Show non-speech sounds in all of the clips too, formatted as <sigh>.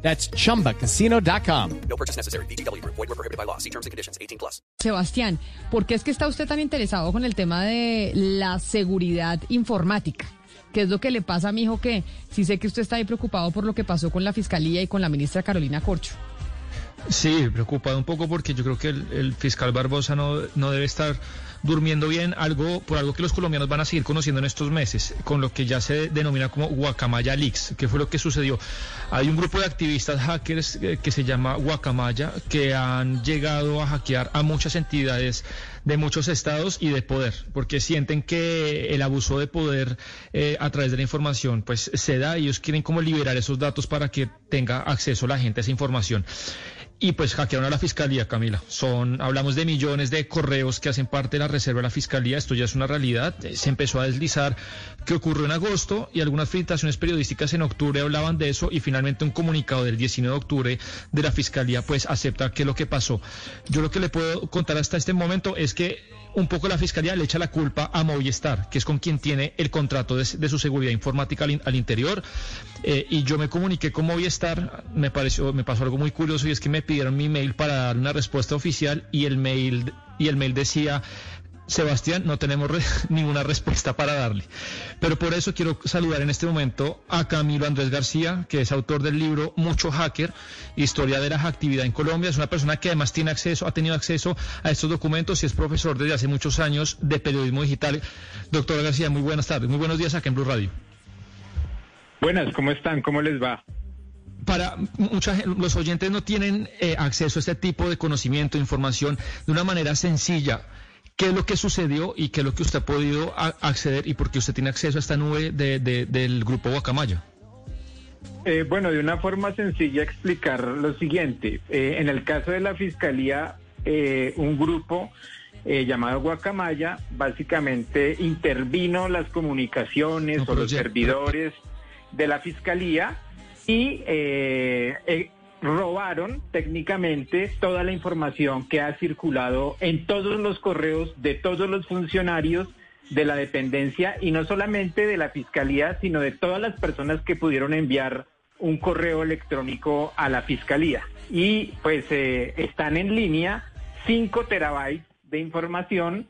That's chumbacasino.com. No purchase necessary. BGW. Void were prohibited by law. See terms and conditions. 18 plus. Sebastián, ¿por qué es que está usted tan interesado con el tema de la seguridad informática? ¿Qué es lo que le pasa a mi hijo que sí sé que usted está ahí preocupado por lo que pasó con la fiscalía y con la ministra Carolina Corcho? Sí, preocupado un poco porque yo creo que el, fiscal Barbosa no, no debe estar durmiendo bien, algo por algo que los colombianos van a seguir conociendo en estos meses, con lo que ya se denomina como Guacamaya Leaks. ¿Qué fue lo que sucedió? Hay un grupo de activistas hackers eh, que se llama Guacamaya que han llegado a hackear a muchas entidades de muchos estados y de poder, porque sienten que el abuso de poder eh, a través de la información pues se da y ellos quieren como liberar esos datos para que tenga acceso la gente a esa información. Y pues hackearon a la fiscalía, Camila. Son, hablamos de millones de correos que hacen parte de la reserva de la fiscalía. Esto ya es una realidad. Eh, Se empezó a deslizar que ocurrió en agosto y algunas filtraciones periodísticas en octubre hablaban de eso y finalmente un comunicado del 19 de octubre de la fiscalía pues acepta que lo que pasó. Yo lo que le puedo contar hasta este momento es que un poco la fiscalía le echa la culpa a Movistar, que es con quien tiene el contrato de, su seguridad informática al, in- al interior. Eh, y yo me comuniqué con Movistar, me pareció, me pasó algo muy curioso y es que me pidieron mi mail para dar una respuesta oficial y el mail y el mail decía Sebastián, no tenemos re- <laughs> ninguna respuesta para darle. Pero por eso quiero saludar en este momento a Camilo Andrés García, que es autor del libro Mucho Hacker, Historia de la Actividad en Colombia. Es una persona que además tiene acceso, ha tenido acceso a estos documentos y es profesor desde hace muchos años de periodismo digital. Doctor García, muy buenas tardes, muy buenos días acá en Blue Radio. Buenas, ¿cómo están? ¿Cómo les va? para mucha los oyentes no tienen eh, acceso a este tipo de conocimiento, información de una manera sencilla. ¿Qué es lo que sucedió y qué es lo que usted ha podido acceder y por qué usted tiene acceso a esta nube de- de- del grupo Guacamaya? Eh, bueno, de una forma sencilla explicar lo siguiente. Eh, en el caso de la Fiscalía, eh, un grupo eh, llamado Guacamaya básicamente intervino las comunicaciones No, o los ya- servidores de la Fiscalía y eh, robaron técnicamente toda la información que ha circulado en todos los correos de todos los funcionarios de la dependencia y no solamente de la fiscalía, sino de todas las personas que pudieron enviar un correo electrónico a la fiscalía. Y pues eh, están en línea 5 terabytes de información,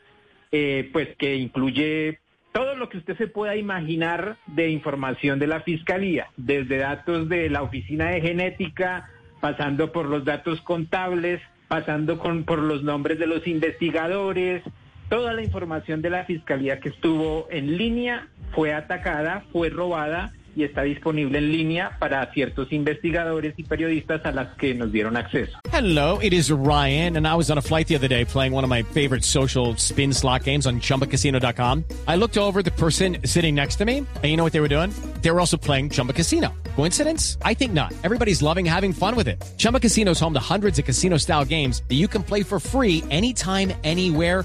eh, pues que incluye todo lo que usted se pueda imaginar de información de la fiscalía, desde datos de la oficina de genética, pasando por los datos contables, pasando con, por los nombres de los investigadores, toda la información de la fiscalía que estuvo en línea fue atacada, fue robada y está disponible en línea para ciertos investigadores y periodistas a las que nos dieron acceso. Hello, it is Ryan, and I was on a flight the other day playing one of my favorite social spin slot games on chumbacasino.com. I looked over the person sitting next to me, and you know what they were doing? They were also playing Chumba Casino. Coincidence? I think not. Everybody's loving having fun with it. Chumba Casino is home to hundreds of casino style games that you can play for free anytime, anywhere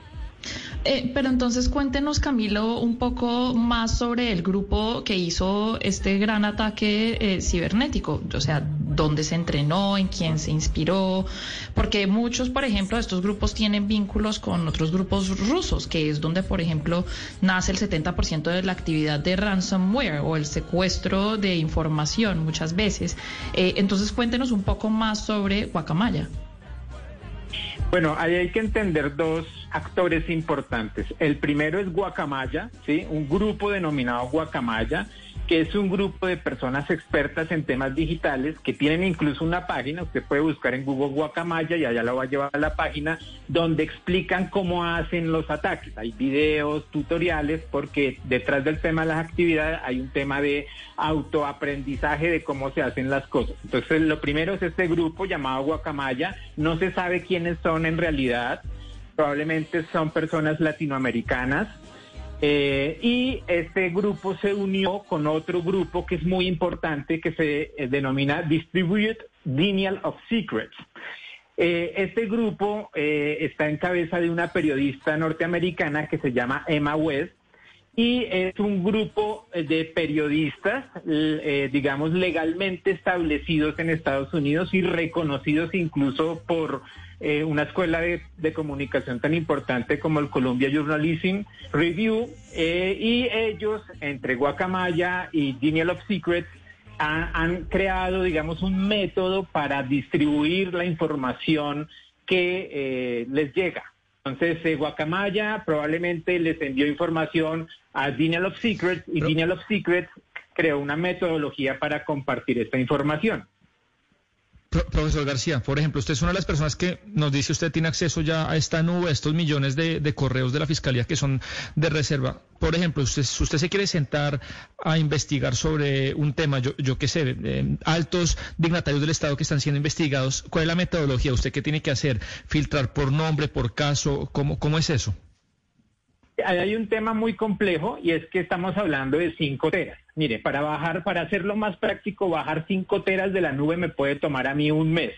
Eh, pero entonces cuéntenos, Camilo, un poco más sobre el grupo que hizo este gran ataque eh, cibernético. O sea, dónde se entrenó, en quién se inspiró. Porque muchos, por ejemplo, de estos grupos tienen vínculos con otros grupos rusos, que es donde, por ejemplo, nace el 70% de la actividad de ransomware o el secuestro de información muchas veces. Eh, entonces, cuéntenos un poco más sobre Guacamaya. Bueno, ahí hay que entender dos actores importantes. El primero es Guacamaya, ¿sí? Un grupo denominado Guacamaya, es un grupo de personas expertas en temas digitales que tienen incluso una página, usted puede buscar en Google Guacamaya y allá lo va a llevar a la página donde explican cómo hacen los ataques. Hay videos, tutoriales, porque detrás del tema de las actividades hay un tema de autoaprendizaje de cómo se hacen las cosas. Entonces, lo primero es este grupo llamado Guacamaya, no se sabe quiénes son en realidad, probablemente son personas latinoamericanas. Eh, y este grupo se unió con otro grupo que es muy importante que se eh, denomina Distribute Denial of Secrets. Eh, este grupo está en cabeza de una periodista norteamericana que se llama Emma West y es un grupo de periodistas, digamos, legalmente establecidos en Estados Unidos y reconocidos incluso por eh, una escuela de, de comunicación tan importante como el Columbia Journalism Review. eh, y ellos, entre Guacamaya y Denial of Secrets, han, han creado, digamos, un método para distribuir la información que eh, les llega. Entonces, Guacamaya probablemente les envió información a Denial of Secrets y Denial of Secrets creó una metodología para compartir esta información. Pro- profesor García, por ejemplo, usted es una de las personas que nos dice usted tiene acceso ya a esta nube, a estos millones de, correos de la Fiscalía que son de reserva. Por ejemplo, usted, si usted se quiere sentar a investigar sobre un tema, yo, yo qué sé, eh, altos dignatarios del Estado que están siendo investigados, ¿cuál es la metodología? ¿Usted qué tiene que hacer? ¿Filtrar por nombre, por caso? ¿Cómo, cómo es eso? Hay un tema muy complejo y es que estamos hablando de 5 teras. Mire, para bajar, para hacerlo más práctico, bajar 5 teras de la nube me puede tomar a mí un mes.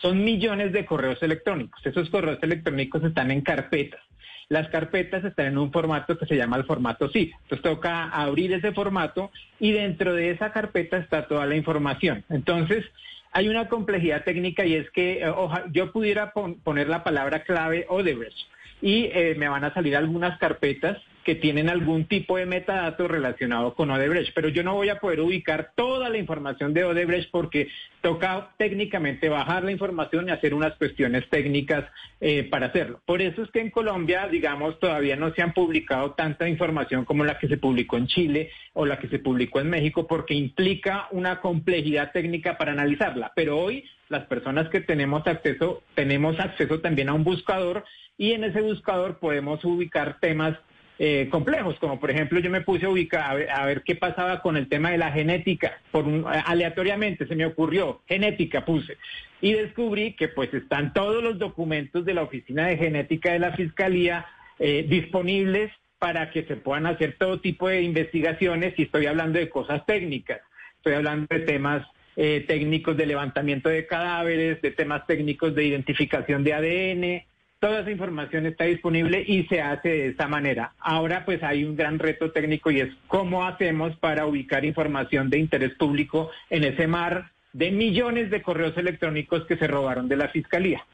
Son millones de correos electrónicos. Esos correos electrónicos están en carpetas. Las carpetas están en un formato que se llama el formato zip. Entonces toca abrir ese formato y dentro de esa carpeta está toda la información. Entonces, hay una complejidad técnica y es que eh, oja- yo pudiera pon- poner la palabra clave Odebrecht y eh, me van a salir algunas carpetas que tienen algún tipo de metadato relacionado con Odebrecht, pero yo no voy a poder ubicar toda la información de Odebrecht porque toca técnicamente bajar la información y hacer unas cuestiones técnicas eh, para hacerlo. Por eso es que en Colombia, digamos, todavía no se han publicado tanta información como la que se publicó en Chile o la que se publicó en México porque implica una complejidad técnica para analizarla. Pero hoy las personas que tenemos acceso, tenemos acceso también a un buscador y en ese buscador podemos ubicar temas eh, complejos, como por ejemplo yo me puse a ubicar a ver, qué pasaba con el tema de la genética, por un- aleatoriamente se me ocurrió, genética puse, y descubrí que pues están todos los documentos de la Oficina de Genética de la Fiscalía eh, disponibles para que se puedan hacer todo tipo de investigaciones y estoy hablando de cosas técnicas, estoy hablando de temas eh, técnicos de levantamiento de cadáveres, de temas técnicos de identificación de ADN, Toda esa información está disponible y se hace de esta manera. Ahora pues hay un gran reto técnico y es cómo hacemos para ubicar información de interés público en ese mar de millones de correos electrónicos que se robaron de la Fiscalía.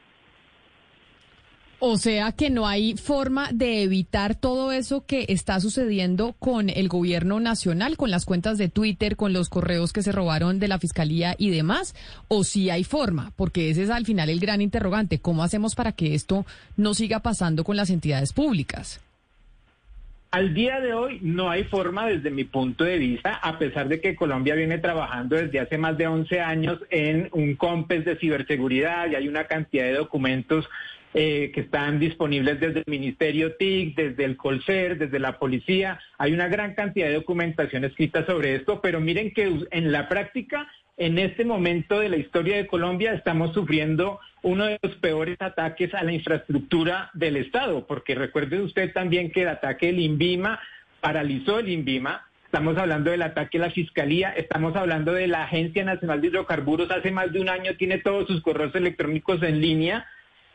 O sea que no hay forma de evitar todo eso que está sucediendo con el gobierno nacional, con las cuentas de Twitter, con los correos que se robaron de la fiscalía y demás. O si hay forma, porque ese es al final el gran interrogante. ¿Cómo hacemos para que esto no siga pasando con las entidades públicas? Al día de hoy no hay forma desde mi punto de vista, a pesar de que Colombia viene trabajando desde hace más de 11 años en un COMPES de ciberseguridad y hay una cantidad de documentos eh, que están disponibles desde el Ministerio TIC, desde el Colcer, desde la policía. Hay una gran cantidad de documentación escrita sobre esto, pero miren que en la práctica, en este momento de la historia de Colombia, estamos sufriendo uno de los peores ataques a la infraestructura del Estado, porque recuerde usted también que el ataque del INVIMA paralizó el INVIMA. Estamos hablando del ataque a la Fiscalía, estamos hablando de la Agencia Nacional de Hidrocarburos, hace más de un año tiene todos sus correos electrónicos en línea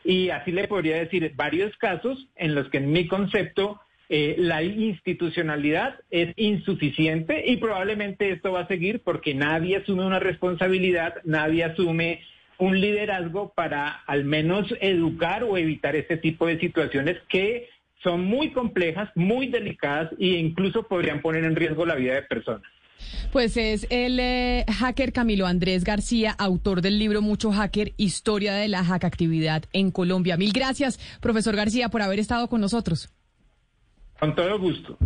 y así le podría decir varios casos en los que en mi concepto eh, la institucionalidad es insuficiente y probablemente esto va a seguir porque nadie asume una responsabilidad, nadie asume un liderazgo para al menos educar o evitar este tipo de situaciones que son muy complejas, muy delicadas e incluso podrían poner en riesgo la vida de personas. Pues es el eh, hacker Camilo Andrés García, autor del libro Mucho Hacker, Historia de la Hackactividad en Colombia. Mil gracias, profesor García, por haber estado con nosotros. Con todo gusto.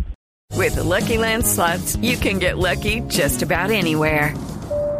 With the Lucky Land slots, you can get lucky just about anywhere.